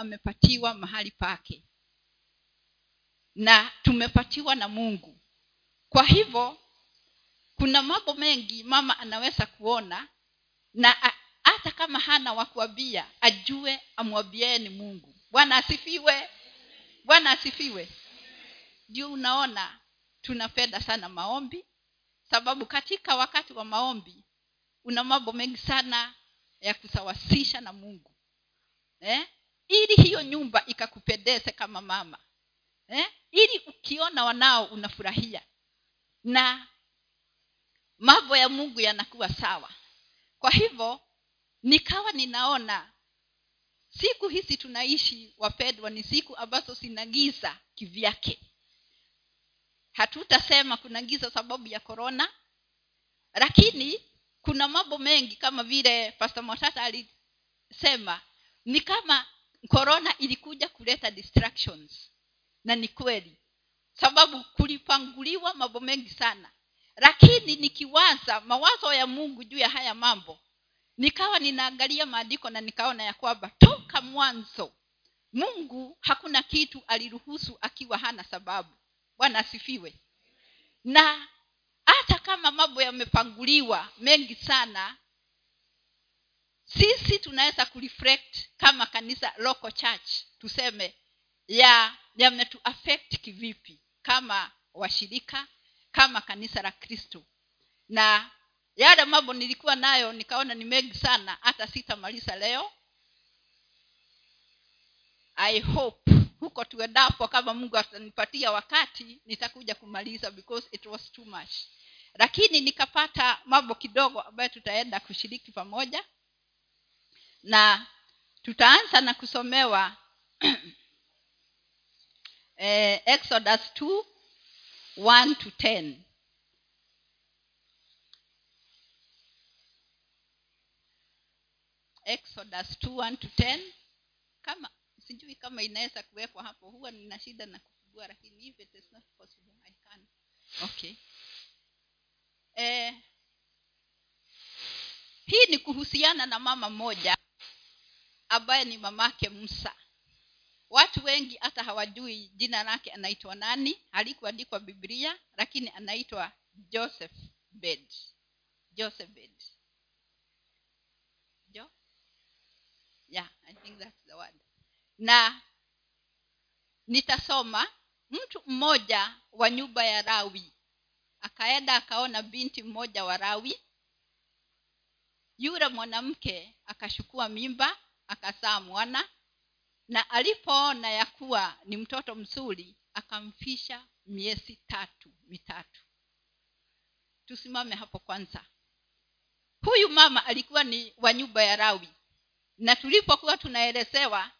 amepatiwa mahali pake. Na tumepatiwa na mungu. Kwa hivyo kuna mambo mengi mama anaweza kuona na hata kama hana wakuambia ajue amwambieni mungu. Bwana asifiwe. Bwana asifiwe. Ndio unaona tunapenda sana maombi sababu katika wakati wa maombi una mambo mengi sana ya kusawasisha na mungu. Eh? Ili hiyo nyumba ikakupendeze kama mama. Eh? ili ukiona wanao unafurahia. Na mambo ya mungu yanakuwa sawa. Kwa hivyo nikawa ninaona siku hizi tunaishi wapendwa ni siku ambazo zina giza kivyake. Hatutasema kuna giza sababu ya korona lakini kuna mambo mengi kama vile pastor mwatata alisema ni kama korona ilikuja kuleta distractions. Na ni kweli. Sababu kulipanguliwa mambo mengi sana. Lakini nikiwaza mawazo ya mungu juu ya haya mambo nikawa ninaangalia maandiko na nikaona ya kwamba toka mwanzo mungu hakuna kitu aliruhusu akiwa hana sababu. Bwana asifiwe. Na hata kama mambo yamepanguliwa mengi sana sisi tunaweza kureflect kama kanisa local church tuseme ya yametuaffect kivipi? Kama washirika kama kanisa la kristo. Na yale mambo nilikuwa nayo nikaona ni mengi sana hata sitamaliza leo. I hope huko tuendapo kama mungu atanipatia wakati nitakuja kumaliza because it was too much. Lakini nikapata mambo kidogo ambayo tutaenda kushiriki pamoja na tutaanza na kusomewa eh, exodus 2 1 to 10 exodus 2 1 to 10 kama sijui kama inaweza kuwekwa hapo huwa nina shida na kufungua lakini if it is not possible i can okay. Eh, hii ni kuhusiana na mama mmoja ambaye ni mamake musa. Watu wengi hata hawajui jina lake anaitwa nani. Halikuandikwa biblia lakini anaitwa joseph bed joseph bed jo? Yeah i think that's the word na nitasoma mtu mmoja wa nyumba ya rawi akaenda akaona binti mmoja wa rawi yule mwanamke akashukua mimba akazaa mwana na alipoona ya kuwa ni mtoto mzuri akamfisha miezi tatu mitatu. Tusimame hapo kwanza. Huyu mama alikuwa ni wa nyumba ya rawi na tulipokuwa tunaelezewa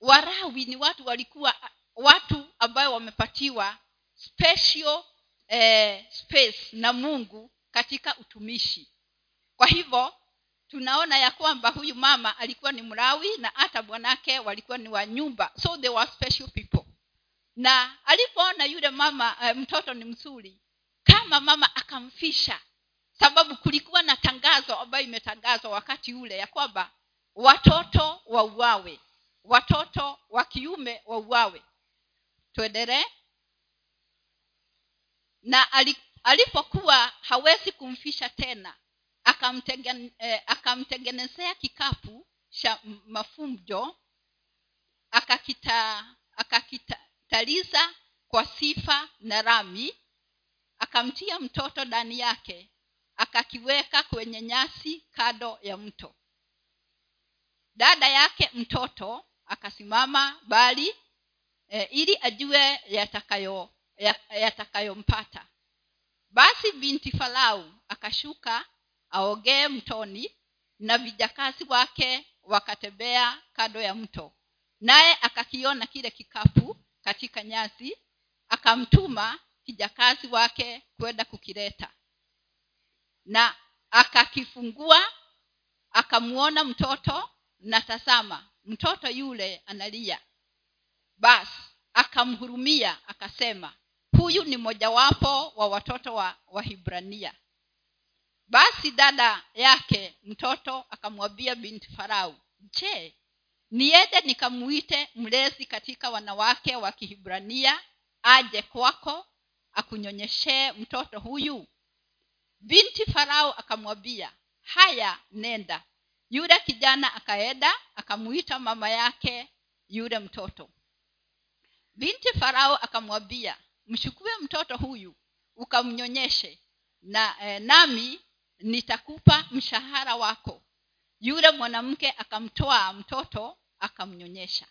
warawi ni watu walikuwa watu ambayo wamepatiwa special eh, space na mungu katika utumishi. Kwa hivyo tunaona ya kwamba huyu mama alikuwa ni mrawi na hata bwanake walikuwa ni wa nyumba. So they were special people. Na alipoona yule mama uh, mtoto ni mzuri kama mama akamfisha sababu kulikuwa na tangazo ambayo imetangazwa wakati ule ya kwamba watoto wauawe watoto wa kiume wauawe. Tuendelee. Na alipokuwa hawezi kumfisha tena akamtegen, eh, akamtengenezea kikapu cha mafumjo akakita akakitaliza kwa sifa na rami akamtia mtoto ndani yake akakiweka kwenye nyasi kado ya mto. Dada yake mtoto akasimama bali e, ili ajue yatakayompata. Yatakayo basi binti farau akashuka aogee mtoni na vijakazi wake wakatembea kando ya mto. Naye akakiona kile kikapu katika nyasi akamtuma kijakazi wake kwenda kukileta. Na akakifungua akamwona mtoto na tazama mtoto yule analia. Basi akamhurumia akasema huyu ni mojawapo wa watoto wa wahibrania basi dada yake mtoto akamwambia binti farau je niende nikamuite mlezi katika wanawake wa kihibrania aje kwako akunyonyeshee mtoto huyu? Binti farao akamwambia haya nenda. Yule kijana akaenda akamuita mama yake yule mtoto. Binti farao akamwambia mchukue mtoto huyu ukamnyonyeshe na eh, nami nitakupa mshahara wako. Yule mwanamke akamtoa mtoto akamnyonyesha.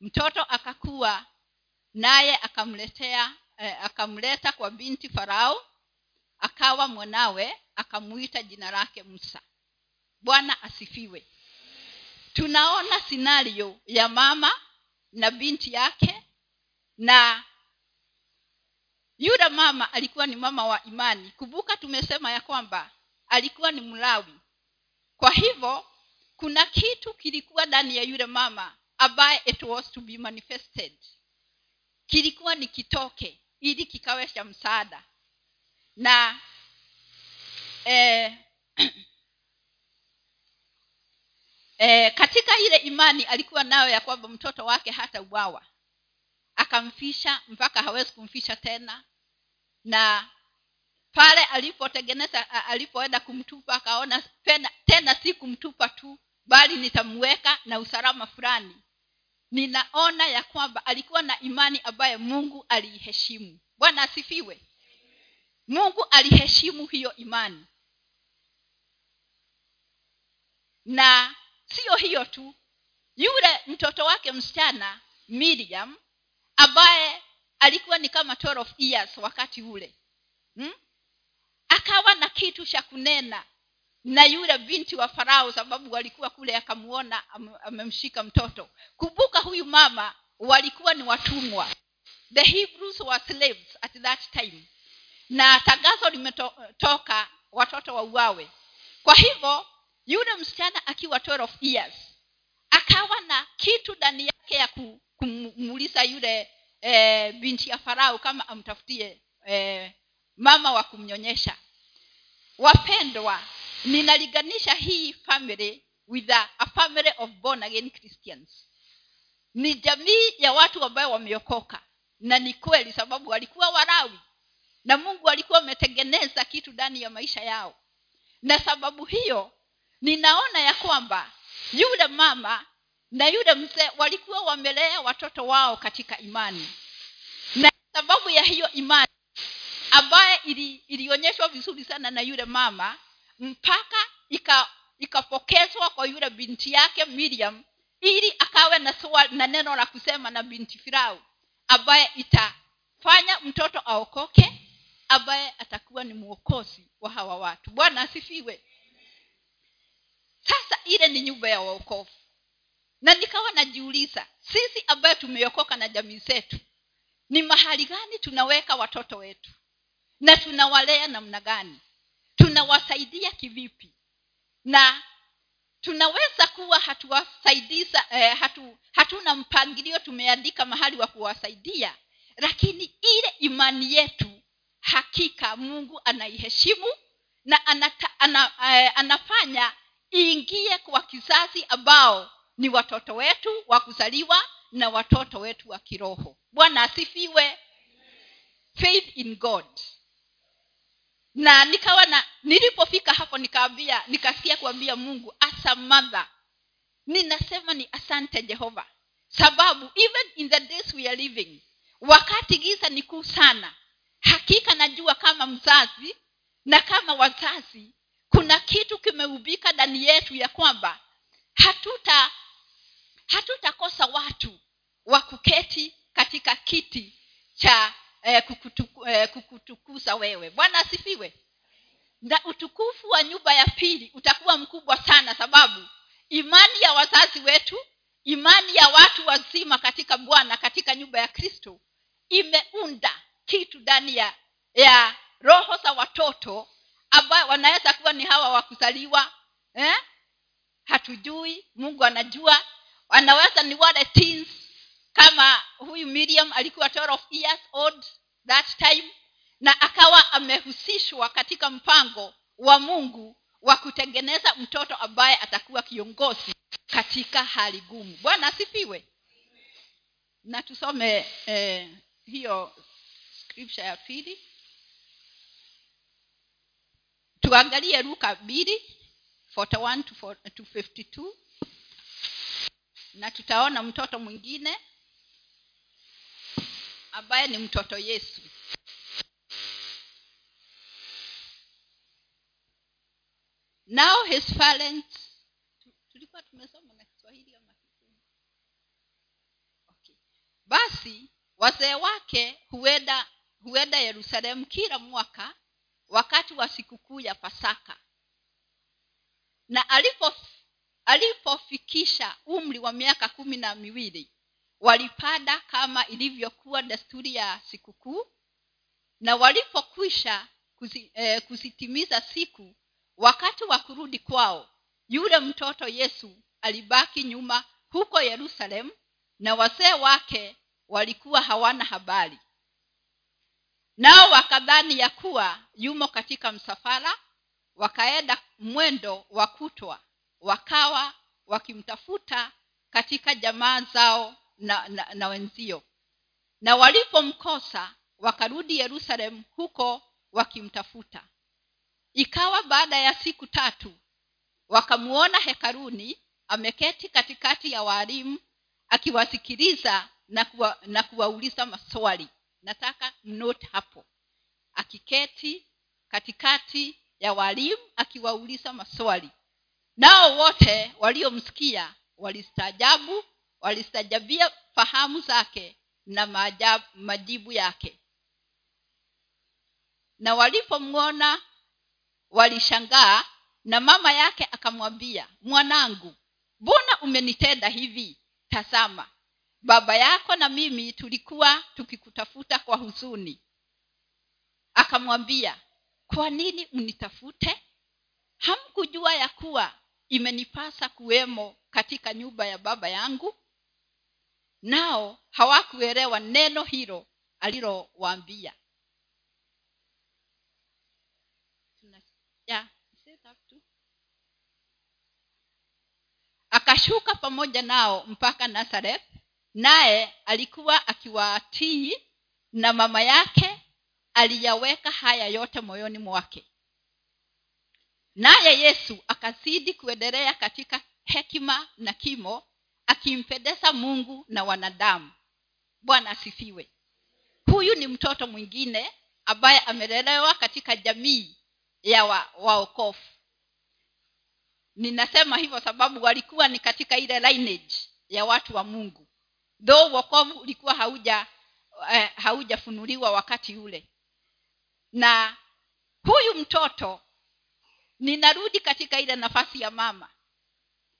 Mtoto akakuwa naye akamletea eh, akamleta kwa binti farao akawa mwanawe akamuita jina lake musa. Bwana asifiwe. Tunaona sinario ya mama na binti yake na yule mama alikuwa ni mama wa imani. Kumbuka tumesema ya kwamba alikuwa ni mlawi. Kwa hivyo kuna kitu kilikuwa ndani ya yule mama ambaye it was to be manifested. Kilikuwa ni kitoke ili kikawe cha msaada. Na eh, eh, katika ile imani alikuwa nayo ya kwamba mtoto wake hata uwawa akamfisha mpaka hawezi kumfisha tena. Na pale alipotengeneza alipoenda kumtupa akaona tena, tena si kumtupa tu bali nitamweka na usalama fulani. Ninaona ya kwamba alikuwa na imani ambaye mungu aliiheshimu bwana asifiwe. Mungu aliheshimu hiyo imani. Na siyo hiyo tu yule mtoto wake msichana miriam ambaye alikuwa ni kama 12 years wakati ule. Hmm? akawa na kitu cha kunena na yule binti wa farao sababu walikuwa kule akamuona amemshika mtoto. Kumbuka huyu mama walikuwa ni watumwa. The hebrews were slaves at that time. Na tangazo limetoka watoto wauawe. Kwa hivyo yule msichana akiwa 12 years akawa na kitu ndani yake ya kumuuliza yule e, binti ya farao kama amtafutie e, mama wa kumnyonyesha. Wapendwa ninaliganisha hii family with a, a family of born again christians. Ni jamii ya watu ambayo wameokoka na ni kweli sababu walikuwa warawi na mungu alikuwa ametengeneza kitu ndani ya maisha yao. Na sababu hiyo ninaona ya kwamba yule mama na yule mzee walikuwa wamelea watoto wao katika imani. Na sababu ya hiyo imani ambaye ili, ilionyeshwa vizuri sana na yule mama mpaka ikapokezwa kwa yule binti yake miriam ili akawe na, swali, na neno la kusema na binti firau ambaye itafanya mtoto aokoke ambaye atakuwa ni mwokozi wa hawa watu. Bwana asifiwe. Sasa ile ni nyumba ya waokovu na nikawa najiuliza sisi ambayo tumeokoka na jamii zetu ni mahali gani tunaweka watoto wetu? Na tunawalea namna gani? Tunawasaidia kivipi? Na tunaweza kuwa hatuwasaidiza eh, hatu, hatuna mpangilio tumeandika mahali wa kuwasaidia lakini ile imani yetu hakika mungu anaiheshimu na anata, ana, eh, anafanya iingie kwa kizazi ambao ni watoto wetu wa kuzaliwa na watoto wetu wa kiroho. Bwana asifiwe. Faith in god. Na nikawa na nilipofika hapo nikaambia nikasikia kuambia mungu asa ninasema ni asante jehova. Sababu even in the days we are living wakati giza ni kuu sana hakika najua kama mzazi na kama wazazi kuna kitu kimeubika ndani yetu ya kwamba hatuta hatutakosa watu wa kuketi katika kiti cha eh, kukutuku, eh, kukutukuza wewe bwana asifiwe na utukufu wa nyumba ya pili utakuwa mkubwa sana sababu imani ya wazazi wetu imani ya watu wazima katika bwana katika nyumba ya kristo imeunda kitu ndani ya ya roho za watoto ambayo wanaweza kuwa ni hawa wa kuzaliwa eh? hatujui mungu anajua wanaweza ni wale teens. Kama huyu miriam alikuwa 12 years old that time na akawa amehusishwa katika mpango wa mungu wa kutengeneza mtoto ambaye atakuwa kiongozi katika hali gumu bwana asifiwe. Na tusome eh, hiyo scripture ya pili. Tuangalie luka mbili 41 to 4 to 52 na tutaona mtoto mwingine ambaye ni mtoto yesu. Now his parents tulikuwa tumesoma na kiswahili ama okay. basi wazee wake huenda huenda yerusalemu kila mwaka wakati wa sikukuu ya pasaka. Na alipo alipofikisha umri wa miaka kumi na miwili walipanda kama ilivyokuwa desturi ya sikukuu na walipokwisha kuzi, eh, kuzitimiza siku wakati wa kurudi kwao yule mtoto yesu alibaki nyuma huko yerusalemu na wazee wake walikuwa hawana habari. Nao wakadhani ya kuwa yumo katika msafara wakaenda mwendo wa kutwa wakawa wakimtafuta katika jamaa zao na, na, na wenzio. Na walipomkosa wakarudi yerusalemu huko wakimtafuta. Ikawa baada ya siku tatu wakamuona hekaruni ameketi katikati ya waalimu akiwasikiliza na, kuwa, kuwauliza maswali. Nataka mnote hapo. Akiketi katikati ya waalimu akiwauliza maswali nao wote waliomsikia walistaajabu walistaajabia fahamu zake na maajabu, majibu yake. Na walipomwona walishangaa na mama yake akamwambia mwanangu mbona umenitenda hivi? Tazama baba yako na mimi tulikuwa tukikutafuta kwa huzuni. Akamwambia kwa nini mnitafute hamkujua ya kuwa imenipasa kuwemo katika nyumba ya baba yangu. Nao hawakuelewa neno hilo alilowaambia. Yeah, akashuka pamoja nao mpaka nazareth naye alikuwa akiwatii na mama yake aliyaweka haya yote moyoni mwake naye yesu akazidi kuendelea katika hekima na kimo akimpendeza mungu na wanadamu. Bwana asifiwe. Huyu ni mtoto mwingine ambaye amelelewa katika jamii ya wa, ninasema hivyo sababu walikuwa ni katika ile lineage ya watu wa mungu. Though wokovu ulikuwa hauja eh, haujafunuliwa wakati ule. Na huyu mtoto ninarudi katika ile nafasi ya mama.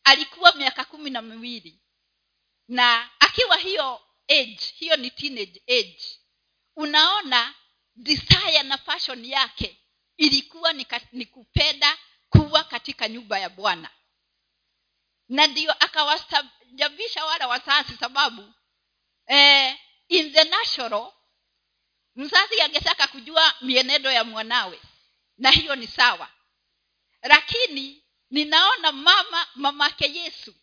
Alikuwa miaka kumi na miwili. Na akiwa hiyo age hiyo ni teenage age unaona desire na fashion yake ilikuwa ni, ni kupenda kuwa katika nyumba ya bwana. Na ndio akawastajabisha wale wazazi sababu eh, in the natural mzazi angetaka kujua mienendo ya mwanawe. Na hiyo ni sawa lakini ninaona mama mamake yesu.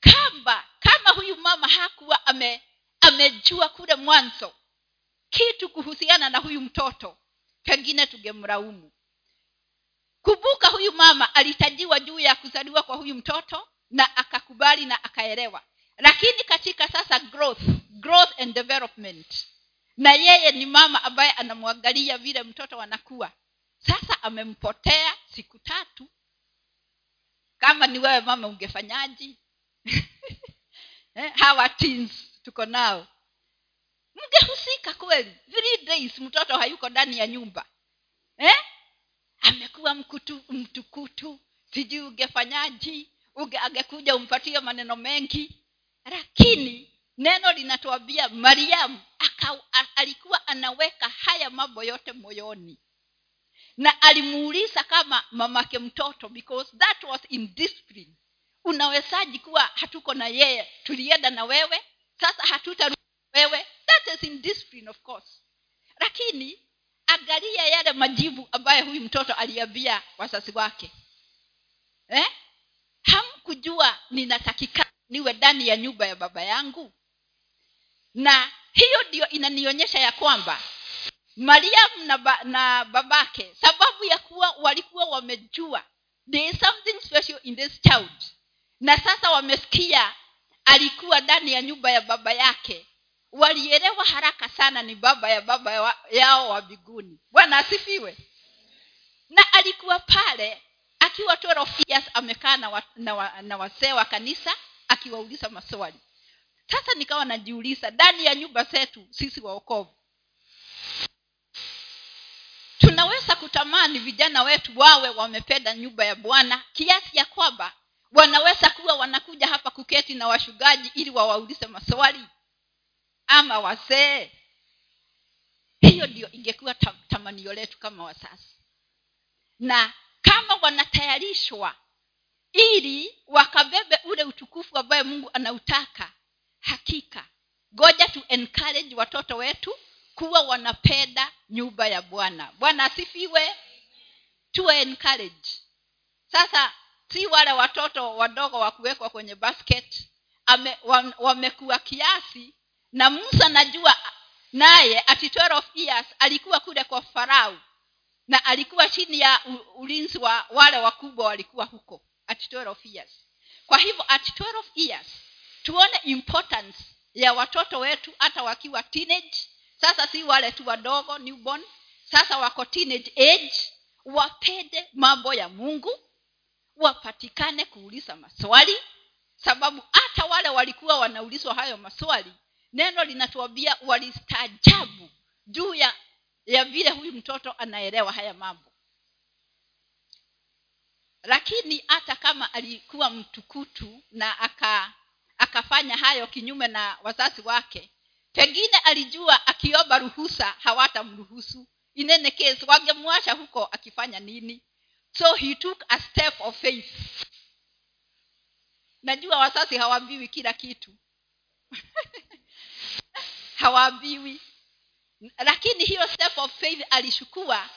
Kamba kama huyu mama hakuwa ame, amejua kule mwanzo kitu kuhusiana na huyu mtoto pengine tungemlaumu. Kumbuka huyu mama alitajiwa juu ya kuzaliwa kwa huyu mtoto na akakubali na akaelewa. Lakini katika sasa growth growth and development. Na yeye ni mama ambaye anamwangalia vile mtoto anakuwa sasa amempotea siku tatu. Kama ni wewe mama ungefanyaji hawa teens tuko nao. Mgehusika kweli? Three days mtoto hayuko ndani ya nyumba. Eh? amekuwa mkutu mtukutu. Sijui ungefanyaji uge angekuja umpatie maneno mengi. Lakini neno linatuambia mariamu alikuwa anaweka haya mambo yote moyoni na alimuuliza kama mamake mtoto because that was indiscipline unawezaji kuwa hatuko na yeye tulienda na wewe sasa hatutarudi wewe. That is indiscipline of course. Lakini angalia yale majibu ambayo huyu mtoto aliambia wazazi wake. Eh? Ham, kujua ninatakikana niwe ndani ya nyumba ya baba yangu? Na hiyo ndio inanionyesha ya kwamba mariamu na, ba, na babake sababu ya kuwa walikuwa wamejua there is something special in this child. Na sasa wamesikia alikuwa ndani ya nyumba ya baba yake. Walielewa haraka sana ni baba ya baba yao wa mbinguni. Bwana asifiwe. Na alikuwa pale akiwa 12 years amekaa na, wa, na, wa, na wasee wa kanisa akiwauliza maswali. Sasa nikawa najiuliza ndani ya nyumba zetu sisi waokovu tunaweza kutamani vijana wetu wawe wamependa nyumba ya bwana kiasi ya kwamba wanaweza kuwa wanakuja hapa kuketi na washugaji ili wawaulize maswali ama wazee. Hiyo ndio ingekuwa tamanio letu kama wasasi na kama wanatayarishwa ili wakabebe ule utukufu ambaye mungu anautaka hakika goja tu encourage watoto wetu kuwa wanapenda nyumba ya bwana. Bwana asifiwe. Tuwe encourage sasa si wale watoto wadogo wa kuwekwa kwenye basket. Ame, wamekuwa kiasi na musa najua naye ati 12 years alikuwa kule kwa farau na alikuwa chini ya ulinzi wa wale wakubwa walikuwa huko at 12 years. Kwa hivyo at 12 years tuone importance ya watoto wetu hata wakiwa teenage sasa si wale tu wadogo newborn. Sasa wako teenage age. Wapende mambo ya mungu. Wapatikane kuuliza maswali. Sababu hata wale walikuwa wanaulizwa hayo maswali neno linatuambia walistaajabu juu ya ya vile huyu mtoto anaelewa haya mambo. Lakini hata kama alikuwa mtukutu na aka akafanya hayo kinyume na wazazi wake pengine alijua akiomba ruhusa hawatamruhusu. Inene case wangemwacha huko akifanya nini? So he took a step of faith. Najua wasasi hawaambiwi kila kitu. Hawaambiwi lakini hiyo step of faith alishukua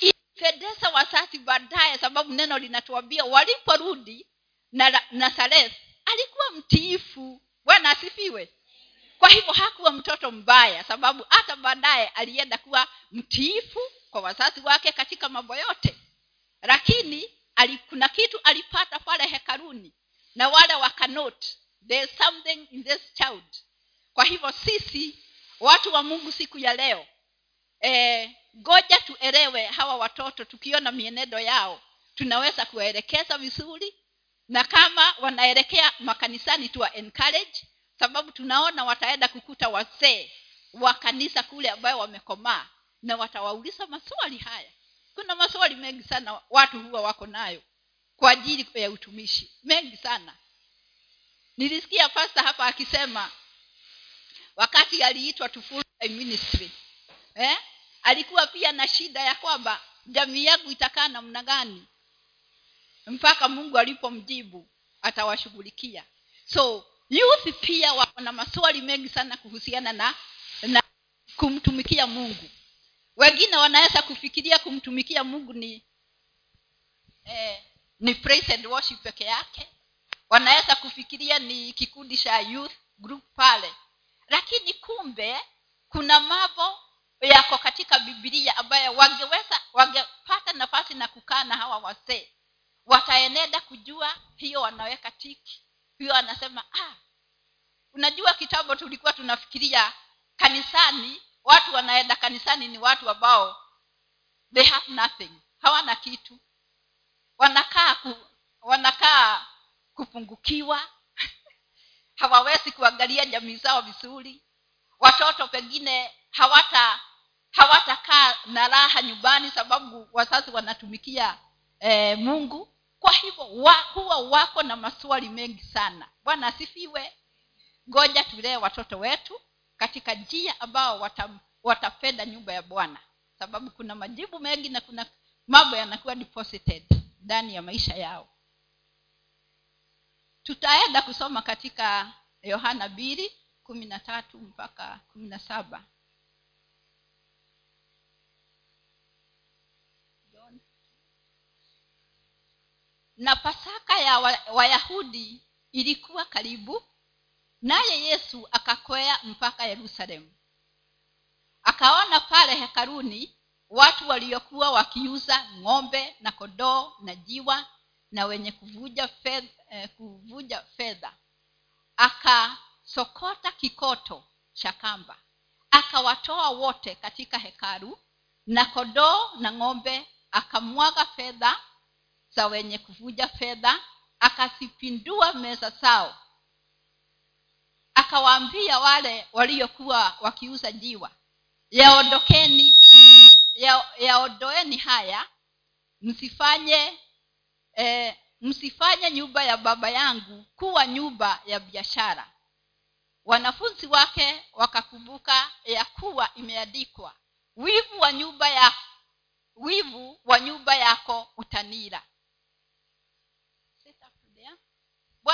ilipendeza wasasi baadaye sababu neno linatuambia waliporudi na nazareth alikuwa mtiifu. Bwana asifiwe kwa hivyo hakuwa mtoto mbaya sababu hata baadaye alienda kuwa mtiifu kwa wazazi wake katika mambo yote. Lakini kuna kitu alipata pale hekaruni na wale wakanot there is something in this child. Kwa hivyo sisi watu wa mungu siku ya leo e, goja tuelewe hawa watoto tukiona mienendo yao tunaweza kuwaelekeza vizuri. Na kama wanaelekea makanisani tuwa encourage sababu tunaona wataenda kukuta wazee wa kanisa kule ambayo wamekomaa na watawauliza maswali haya. Kuna maswali mengi sana watu huwa wako nayo kwa ajili ya utumishi. Mengi sana. Nilisikia pasta hapa akisema wakati aliitwa to ministry eh? alikuwa pia na shida ya kwamba jamii yangu itakaa namna gani mpaka mungu alipomjibu atawashughulikia. So youth pia wako na maswali mengi sana kuhusiana na na kumtumikia mungu. Wengine wanaweza kufikiria kumtumikia mungu ni eh, ni praise and worship peke yake. Wanaweza kufikiria ni kikundi cha youth group pale. Lakini kumbe kuna mambo yako katika bibilia ambayo wangeweza wangepata nafasi na kukaa na hawa wazee. Wataenenda kujua hiyo wanaweka tiki hiyo anasema ah unajua kitambo tulikuwa tunafikiria kanisani watu wanaenda kanisani ni watu ambao they have nothing hawana kitu. Wanakaa ku, wanakaa kupungukiwa hawawezi kuangalia jamii zao vizuri. Watoto pengine hawata hawatakaa na raha nyumbani sababu wazazi wanatumikia e, mungu kwa hivyo wa, huwa wako na maswali mengi sana. Bwana asifiwe. Ngoja tulee watoto wetu katika njia ambao wata, watapenda nyumba ya bwana. Sababu kuna majibu mengi na kuna mambo yanakuwa deposited ndani ya maisha yao. Tutaenda kusoma katika yohana mbili kumi na tatu mpaka kumi na saba na pasaka ya wa- wayahudi ilikuwa karibu naye yesu akakwea mpaka yerusalemu. Akaona pale hekaruni watu waliokuwa wakiuza ng'ombe na kodoo na jiwa na wenye kuvuja fedha, eh, kuvuja fedha. Akasokota kikoto cha kamba. Akawatoa wote katika hekalu na kodoo na ng'ombe akamwaga fedha za wenye kuvuja fedha akazipindua meza zao. Akawaambia wale waliokuwa wakiuza jiwa yaondokeni ya- yaondoeni haya msifanye eh, msifanye nyumba ya baba yangu kuwa nyumba ya biashara. Wanafunzi wake wakakumbuka ya kuwa imeandikwa wivu wa nyumba ya wivu wa nyumba yako utanira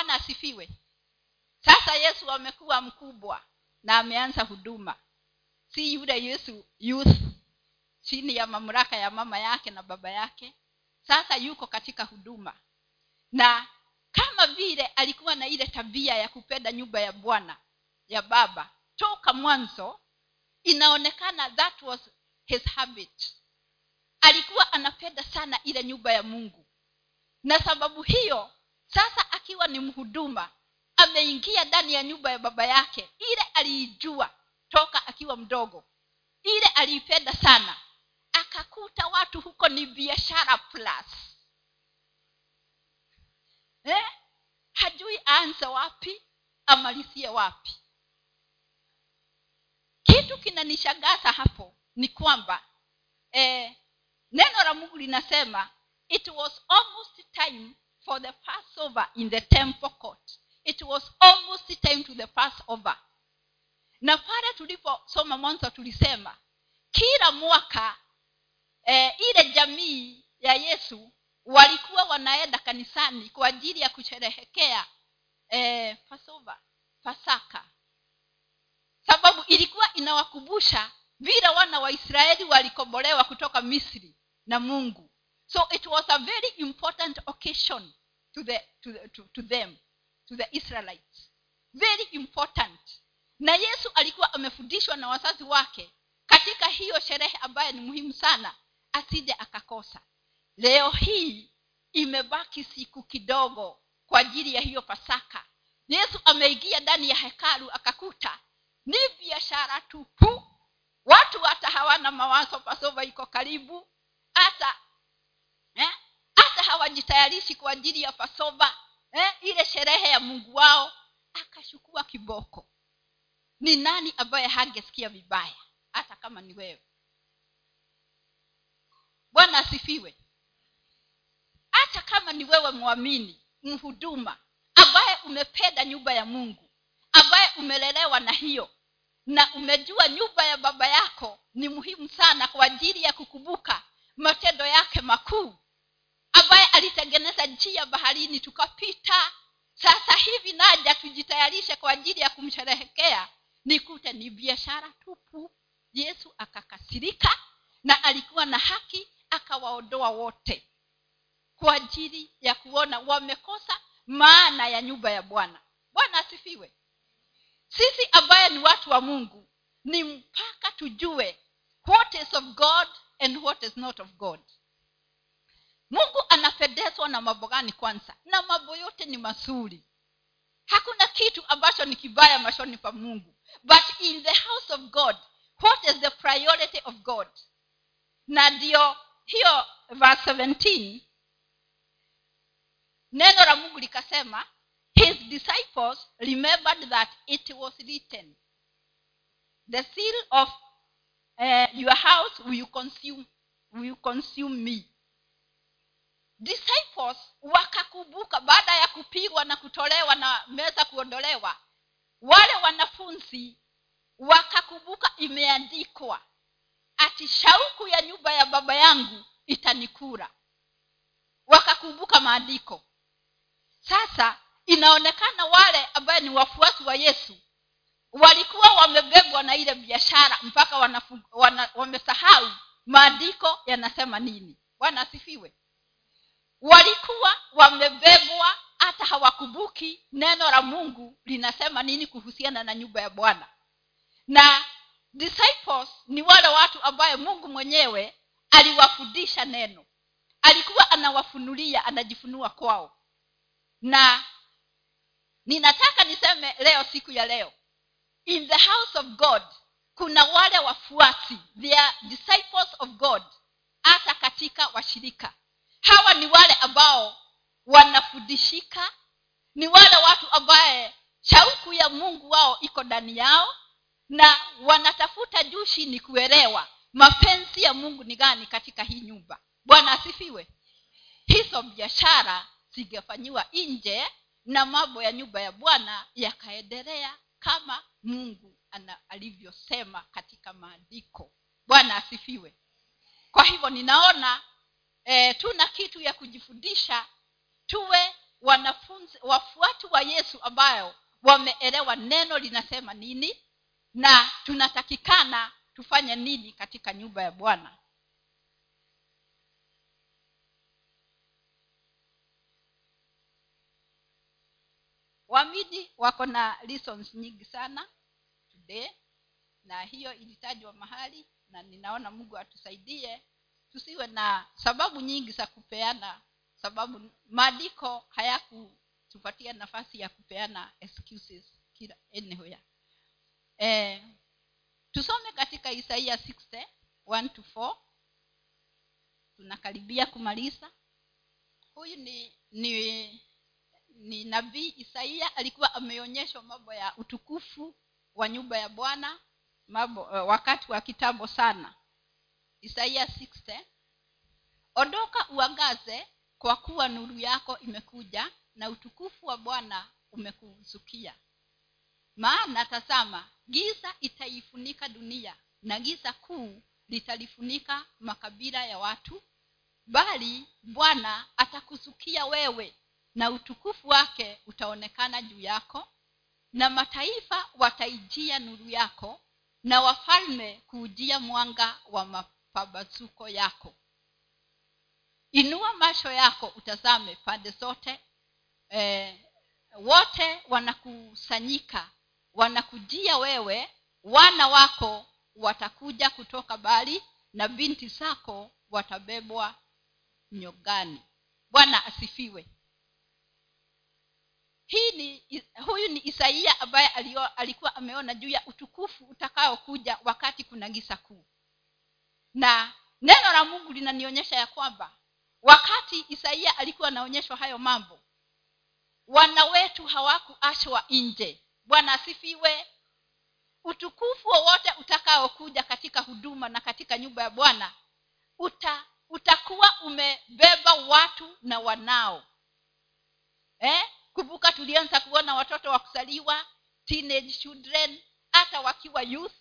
bwana asifiwe. Sasa yesu amekuwa mkubwa na ameanza huduma. Si yule yesu youth chini ya mamlaka ya mama yake na baba yake. Sasa yuko katika huduma. Na kama vile alikuwa na ile tabia ya kupenda nyumba ya bwana ya baba toka mwanzo inaonekana that was his habit. Alikuwa anapenda sana ile nyumba ya mungu. Na sababu hiyo sasa akiwa ni mhuduma ameingia ndani ya nyumba ya baba yake ile aliijua toka akiwa mdogo ile aliipenda sana akakuta watu huko ni biashara plus eh? hajui aanze wapi amalizie wapi kitu kinanishangaza hapo ni kwamba eh, neno la mungu linasema it was almost time for the passover in the temple court. It was almost time to the passover na pale tuliposoma mwanzo tulisema kila mwaka eh, ile jamii ya yesu walikuwa wanaenda kanisani kwa ajili ya kusherehekea eh, passover pasaka. Sababu ilikuwa inawakumbusha vile wana wa israeli walikombolewa kutoka misri na mungu. So it was a very important occasion to, the, to, the, to, to them to the israelites. Very important. Na yesu alikuwa amefundishwa na wazazi wake katika hiyo sherehe ambayo ni muhimu sana asije akakosa. Leo hii imebaki siku kidogo kwa ajili ya hiyo pasaka. Yesu ameingia ndani ya hekalu akakuta ni biashara tupu. Watu hata hawana mawazo pasova iko karibu. Hata hata hawajitayarishi kwa ajili ya pasova eh, ile sherehe ya mungu wao akashukua kiboko. Ni nani ambaye hangesikia vibaya hata kama ni wewe? Bwana asifiwe. Hata kama ni wewe mwamini mhuduma ambaye umependa nyumba ya mungu ambaye umelelewa na hiyo na umejua nyumba ya baba yako ni muhimu sana kwa ajili ya kukumbuka matendo yake makuu ambaye alitengeneza njia baharini tukapita. Sasa hivi naja tujitayarishe kwa ajili ya kumsherehekea nikute ni biashara tupu. Yesu akakasirika na alikuwa na haki akawaondoa wote kwa ajili ya kuona wamekosa maana ya nyumba ya bwana. Bwana asifiwe. Sisi ambaye ni watu wa mungu ni mpaka tujue what is of god and what is not of god mungu anapendezwa na mambo gani kwanza? Na mambo yote ni mazuri. Hakuna kitu ambacho ni kibaya mashoni pa mungu. But in the house of god what is the priority of god? Na ndio hiyo verse 17 neno la mungu likasema his disciples remembered that it was written the seal of uh, your house will consume, will consume me disciples wakakumbuka baada ya kupigwa na kutolewa na meza kuondolewa. Wale wanafunzi wakakumbuka imeandikwa ati shauku ya nyumba ya baba yangu itanikura wakakumbuka maandiko. Sasa inaonekana wale ambaye ni wafuasi wa yesu walikuwa wamebebwa na ile biashara mpaka wana, wamesahau maandiko yanasema nini. Bwana asifiwe walikuwa wamebebwa hata hawakumbuki neno la mungu linasema nini kuhusiana na nyumba ya bwana. Na disciples ni wale watu ambaye mungu mwenyewe aliwafundisha neno. Alikuwa anawafunulia anajifunua kwao. Na ninataka niseme leo siku ya leo in the house of god kuna wale wafuasi they disciples of god hata katika washirika hawa ni wale ambao wanafundishika ni wale watu ambaye shauku ya mungu wao iko ndani yao na wanatafuta juu chini kuelewa mapenzi ya mungu ni gani katika hii nyumba. Bwana asifiwe. Hizo biashara zingefanyiwa nje na mambo ya nyumba ya bwana yakaendelea kama mungu alivyosema katika maandiko. Bwana asifiwe. Kwa hivyo ninaona e, tuna kitu ya kujifundisha tuwe wanafunzi wafuati wa yesu ambayo wameelewa neno linasema nini na tunatakikana tufanye nini katika nyumba ya bwana. Wamidi wako na lessons nyingi sana today na hiyo ilitajwa mahali na ninaona mungu atusaidie tusiwe na sababu nyingi za kupeana sababu maandiko hayakutupatia nafasi ya kupeana excuses kila anywhere eh, tusome katika isaia 60 1 to 4 tunakaribia kumaliza. Huyu ni ni ni nabii isaia alikuwa ameonyeshwa mambo ya utukufu wa nyumba ya bwana mambo uh, wakati wa kitambo sana isaia 60 ondoka uangaze kwa kuwa nuru yako imekuja na utukufu wa bwana umekuzukia. Maana tazama giza itaifunika dunia na giza kuu litalifunika makabila ya watu bali bwana atakuzukia wewe na utukufu wake utaonekana juu yako na mataifa wataijia nuru yako na wafalme kuujia mwanga wa mapambazuko yako. Inua macho yako utazame pande zote. E, wote wanakusanyika wanakujia wewe wana wako watakuja kutoka bali na binti zako watabebwa nyogani bwana asifiwe. Hii ni huyu ni isaia ambaye alikuwa ameona juu ya utukufu utakaokuja wakati kuna gisa kuu na neno la mungu linanionyesha ya kwamba wakati isaia alikuwa anaonyeshwa hayo mambo wana wetu hawakuachwa nje. Bwana asifiwe. Utukufu wowote utakaokuja katika huduma na katika nyumba ya bwana uta utakuwa umebeba watu na wanao. Eh? kumbuka tulianza kuona watoto wa kusaliwa teenage children hata wakiwa youth.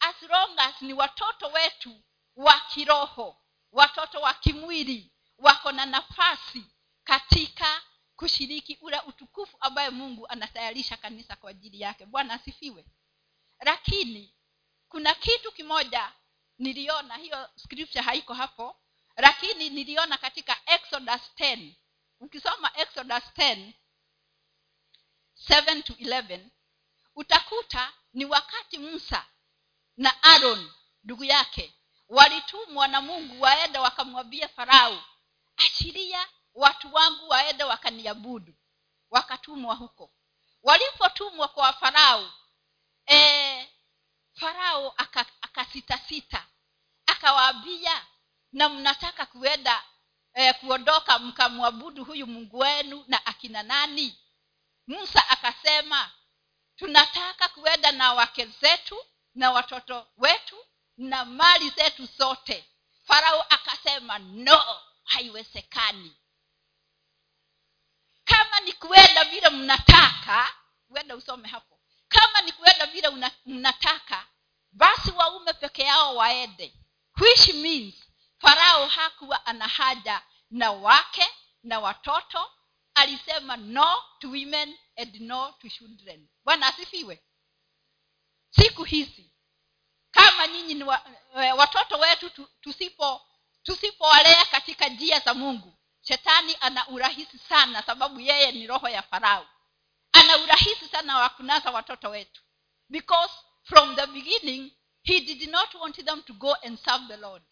As long as ni watoto wetu wa kiroho watoto wa kimwili wako na nafasi katika kushiriki ule utukufu ambaye mungu anatayarisha kanisa kwa ajili yake. Bwana asifiwe. Lakini kuna kitu kimoja niliona hiyo scripture haiko hapo lakini niliona katika exodus 10 ukisoma exodus 10 7 to 11 utakuta ni wakati musa na aron ndugu yake walitumwa na mungu waende wakamwambia farao achilia watu wangu waende wakaniabudu. Wakatumwa huko. Walipotumwa kwa farao e, farao akasitasita aka akawaambia na mnataka kuenda e, kuondoka mkamwabudu huyu mungu wenu na akina nani? Musa akasema tunataka kuenda na wake zetu na watoto wetu na mali zetu zote. Farao akasema no haiwezekani. Kama ni kuenda vile mnataka uenda usome hapo. Kama ni kuenda vile mnataka basi waume peke yao waende. Which means farao hakuwa ana haja na wake na watoto. Alisema no to women and no to children. Bwana asifiwe. Siku hizi kama nyinyi ni wa, watoto wetu tusipo tusipowalea katika njia za mungu. Shetani ana urahisi sana sababu yeye ni roho ya farao. Ana urahisi sana wa kunasa watoto wetu. Because from the beginning he did not want them to go and serve the lord.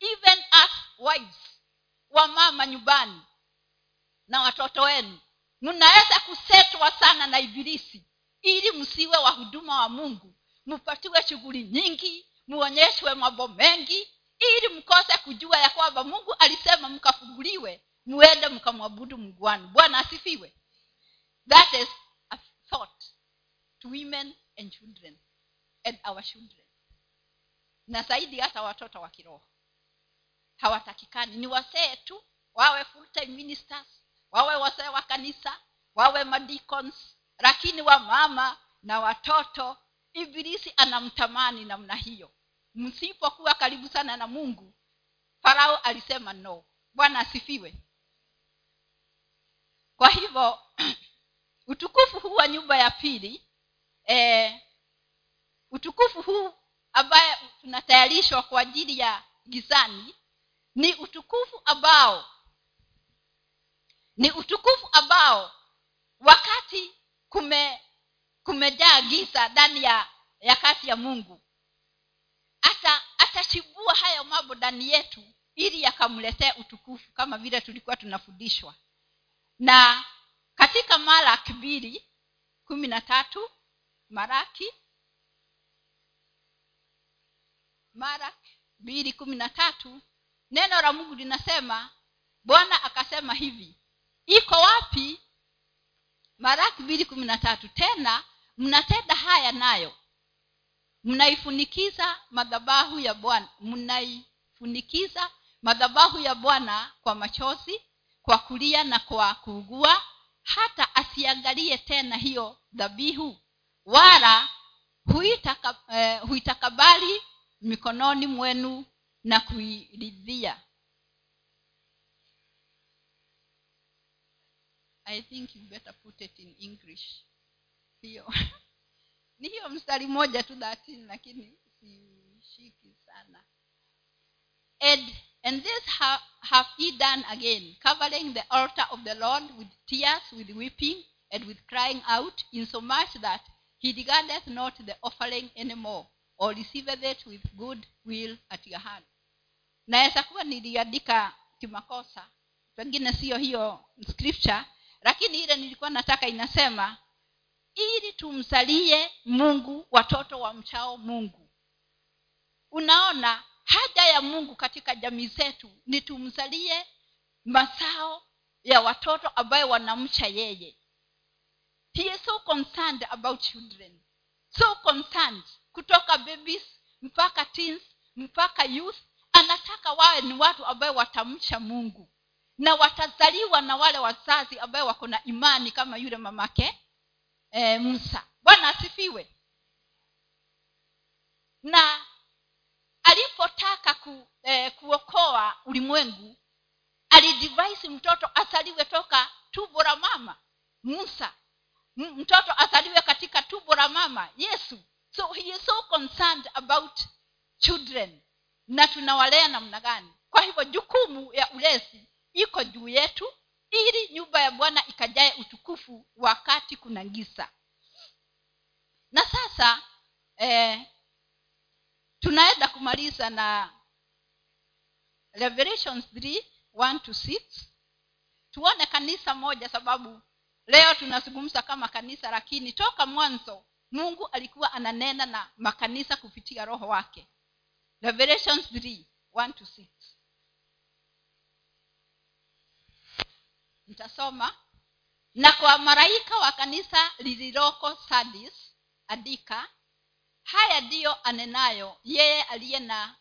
Even as wives wa mama nyumbani na watoto wenu mnaweza kusetwa sana na ibilisi ili msiwe wahuduma wa mungu mpatiwe shughuli nyingi muonyeshwe mambo mengi ili mkose kujua ya kwamba mungu alisema mkafunguliwe muende mkamwabudu mungu wanu. Bwana asifiwe. That is a thought to women and children and our children. Na zaidi hata watoto wa kiroho. Hawatakikani. Ni wasee tu wawe full time ministers wawe wasee wa kanisa wawe madicons lakini wamama na watoto ibilisi anamtamani namna hiyo. Msipokuwa karibu sana na mungu farao alisema no. Bwana asifiwe. Kwa hivyo utukufu huu wa nyumba ya pili eh, utukufu huu ambaye tunatayarishwa kwa ajili ya gizani ni utukufu ambao ni utukufu ambao wakati kumejaa giza ndani ya ya kati ya mungu. Ata atachibua hayo mambo ndani yetu ili yakamletee utukufu kama vile tulikuwa tunafundishwa. Na katika maraki mbili kumi na tatu maraki maraki mbili kumi na tatu neno la mungu linasema bwana akasema hivi iko wapi? Maraki mbili kumi na tatu tena mnatenda haya nayo. Mnaifunikiza madhabahu ya bwana. Mnaifunikiza madhabahu ya bwana kwa machozi kwa kulia na kwa kuugua. Hata asiangalie tena hiyo dhabihu wala huitaka, eh, huitakabali mikononi mwenu na kuiridhia. I think you better put it in english hiyo ni hiyo mstari moja tu thatini lakini sishiki sana. And, and this ha, have he done again covering the altar of the lord with tears with weeping and with crying out insomuch that he regardeth not the offering any more or receiveth it with good will at your hand. Naweza kuwa niliandika kimakosa pengine siyo hiyo scripture lakini ile nilikuwa nataka inasema ili tumsalie mungu watoto wa mchao mungu. Unaona haja ya mungu katika jamii zetu ni tumsalie masao ya watoto ambayo wanamcha yeye. He is so concerned about children. So concerned kutoka babies mpaka teens mpaka youth. Anataka wawe ni watu ambayo watamcha mungu. Na watazaliwa na wale wazazi ambayo wako na imani kama yule mamake e, musa. Bwana asifiwe. Na alipotaka ku, e, kuokoa ulimwengu alidivaisi mtoto asaliwe toka tubo la mama musa. M- mtoto asaliwe katika tubo la mama yesu. So he is so concerned about children. Na tunawalea namna gani? Kwa hivyo jukumu ya ulezi iko juu yetu ili nyumba ya bwana ikajae utukufu wakati kuna gisa na sasa eh, tunaenda kumaliza na revelations 3 1 to 6 tuone kanisa moja sababu leo tunazungumza kama kanisa lakini toka mwanzo mungu alikuwa ananena na makanisa kupitia roho wake. Revelations 3 1 to 6 nitasoma. Na kwa maraika wa kanisa lililoko sadis andika haya ndiyo anenayo yeye aliye na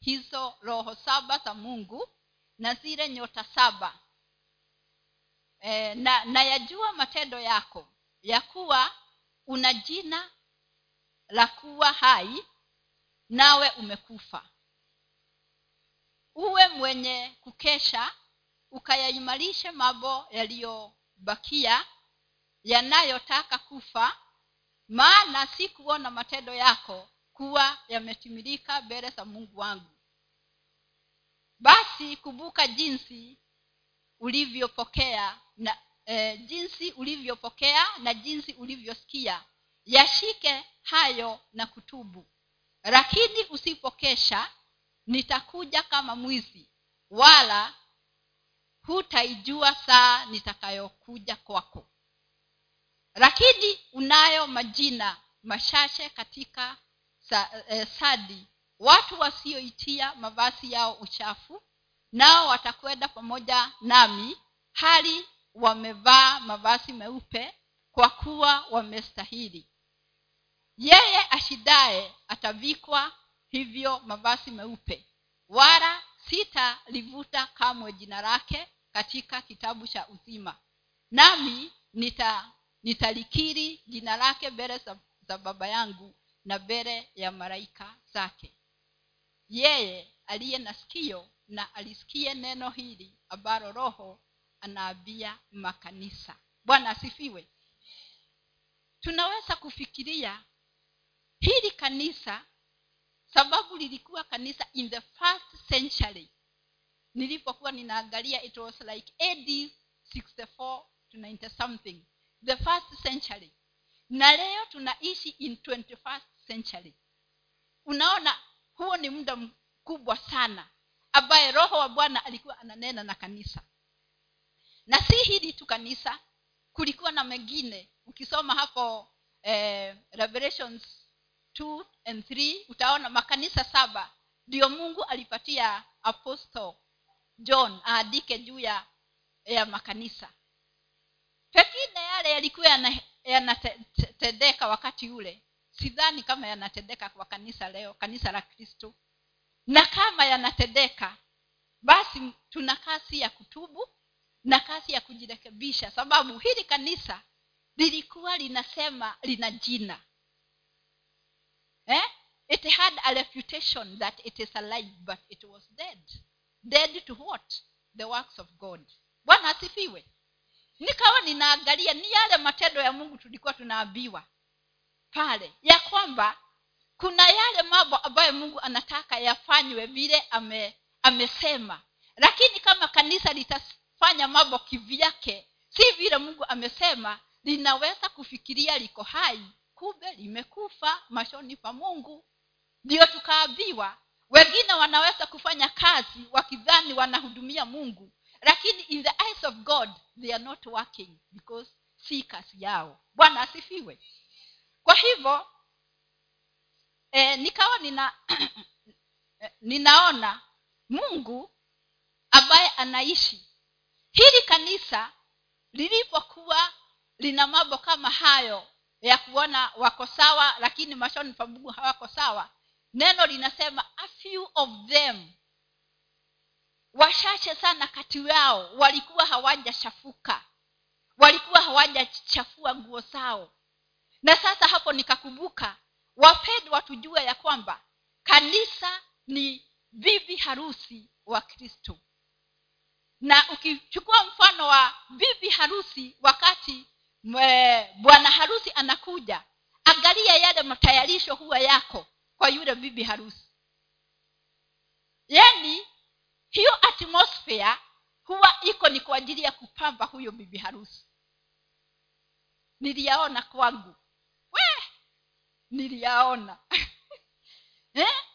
hizo roho saba za mungu na zile nyota saba. E, na nayajua matendo yako ya kuwa una jina la kuwa hai nawe umekufa. Uwe mwenye kukesha ukayaimarishe mambo yaliyobakia yanayotaka kufa maana si kuona matendo yako kuwa yametimilika mbele za mungu wangu. Basi kumbuka jinsi ulivyopokea na eh, jinsi ulivyopokea na jinsi ulivyosikia. Yashike hayo na kutubu. Lakini usipokesha nitakuja kama mwizi wala hutaijua saa nitakayokuja kwako. Lakini unayo majina machache katika sa, eh, sadi. Watu wasioitia mavazi yao uchafu nao watakwenda pamoja nami hali wamevaa mavazi meupe kwa kuwa wamestahili. Yeye ashidaye atavikwa hivyo mavazi meupe. Wala sitalivuta kamwe jina lake katika kitabu cha uzima. Nami nita nitalikiri jina lake mbele za, za baba yangu na mbele ya malaika zake. Yeye aliye na sikio na alisikie neno hili ambalo roho anaambia makanisa. Bwana asifiwe. Tunaweza kufikiria hili kanisa sababu lilikuwa kanisa in the first century nilipokuwa ninaangalia it was like ad 64 to 90 something the first century. Na leo tunaishi in 21st century. Unaona huo ni muda mkubwa sana ambaye roho wa bwana alikuwa ananena na kanisa. Na si hili tu kanisa kulikuwa na mengine. Ukisoma hapo eh, revelations 2 and 3 utaona makanisa saba ndio mungu alipatia apostle john aandike juu ya ya makanisa. Pengine yale yalikuwa yanatendeka yana wakati ule. Sidhani kama yanatendeka kwa kanisa leo kanisa la kristo. Na kama yanatendeka basi tuna kasi ya kutubu na kasi ya kujirekebisha sababu hili kanisa lilikuwa linasema lina jina. Eh? it had a reputation that it is alive but it was dead dead to what? The works of god. Bwana asifiwe. Nikawa ninaangalia ni yale matendo ya mungu tulikuwa tunaambiwa pale ya kwamba kuna yale mambo ambayo mungu anataka yafanywe vile ame, amesema. Lakini kama kanisa litafanya mambo kivyake si vile mungu amesema linaweza kufikiria liko hai kumbe limekufa mashoni pa mungu. Ndio tukaambiwa wengine wanaweza kufanya kazi wakidhani wanahudumia mungu lakini in the eyes of god they are not working because si kazi yao. Bwana asifiwe. Kwa hivyo eh, nikawa nina ninaona mungu ambaye anaishi. Hili kanisa lilipokuwa lina mambo kama hayo ya kuona wako sawa lakini mashoni pa mungu hawako sawa neno linasema a few of them. Wachache sana kati yao walikuwa hawajachafuka. Walikuwa hawajachafua nguo zao. Na sasa hapo nikakumbuka wapendwa tujue ya kwamba kanisa ni bibi harusi wa kristo. Na ukichukua mfano wa bibi harusi wakati bwana harusi anakuja angalia yale matayarisho huwa yako kwa yule bibi harusi. Yaani hiyo atmosphere huwa iko ni kwa ajili ya kupamba huyo bibi harusi. Niliyaona kwangu. We niliyaona. Eh?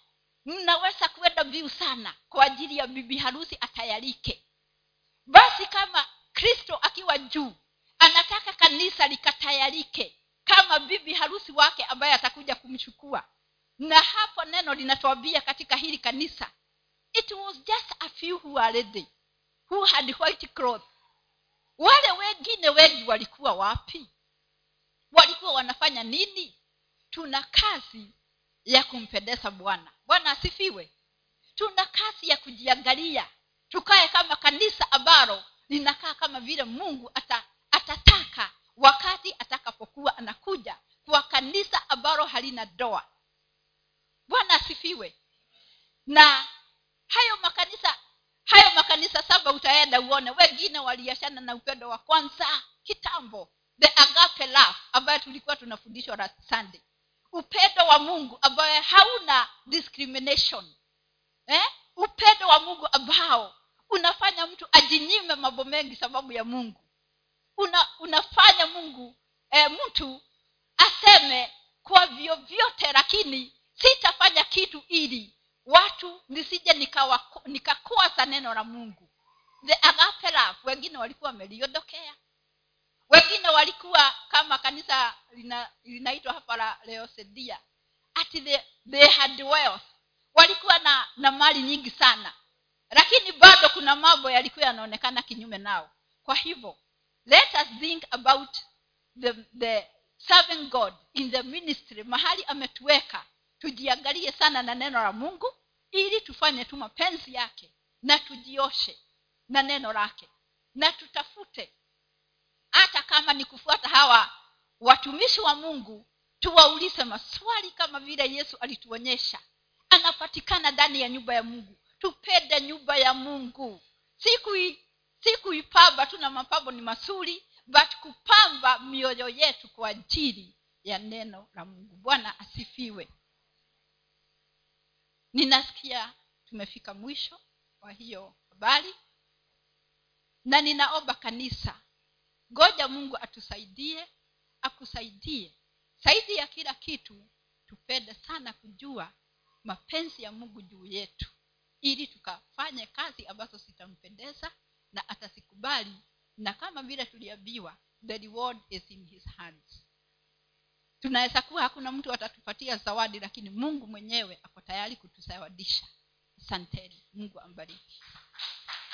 mnaweza kwenda viu sana kwa ajili ya bibi harusi atayarike basi kama kristo akiwa juu anataka kanisa likatayarike kama bibi harusi wake ambaye atakuja kumchukua na hapo neno linatuambia katika hili kanisa it was just a few who are ready who had white cloth. Wale wengine wengi walikuwa wapi? Walikuwa wanafanya nini? Tuna kazi ya kumpendeza bwana. Bwana asifiwe. Tuna kazi ya kujiangalia. Tukae kama kanisa ambalo linakaa kama vile mungu ata, atataka wakati atakapokuwa anakuja kwa kanisa ambalo halina doa bwana asifiwe. Na hayo makanisa hayo makanisa saba utaenda uone. Wengine waliachana na upendo wa kwanza kitambo the agape love ambayo tulikuwa tunafundishwa la sunday. Upendo wa mungu ambayo hauna discrimination eh? upendo wa mungu ambao unafanya mtu ajinyime mambo mengi sababu ya mungu. Una, unafanya mungu eh, mtu aseme kwa vyovyote lakini sitafanya kitu ili watu nisije nikakosa neno la mungu. The agape wengine walikuwa wameliondokea. Wengine walikuwa kama kanisa lina, linaitwa hapa la leosedia ati the, they had wealth. Walikuwa na na mali nyingi sana. Lakini bado kuna mambo yalikuwa yanaonekana kinyume nao. Kwa hivyo let us think about the, the serving god in the ministry mahali ametuweka tujiangalie sana na neno la mungu ili tufanye tu mapenzi yake na tujioshe na neno lake na tutafute. Hata kama ni kufuata hawa watumishi wa mungu tuwaulize maswali kama vile yesu alituonyesha. Anapatikana ndani ya nyumba ya mungu. Tupende nyumba ya mungu. Siku kuipamba tu na mapambo ni masuri but kupamba mioyo yetu kwa ajili ya neno la mungu. Bwana asifiwe ninasikia tumefika mwisho wa hiyo habari. Na ninaomba kanisa ngoja mungu atusaidie akusaidie. Zaidi ya kila kitu tupende sana kujua mapenzi ya mungu juu yetu. Ili tukafanye kazi ambazo zitampendeza na atazikubali. Na kama vile tuliambiwa the reward is in his hands tunaweza kuwa hakuna mtu atatupatia zawadi lakini mungu mwenyewe ako tayari kutuzawadisha asanteni. Mungu ambariki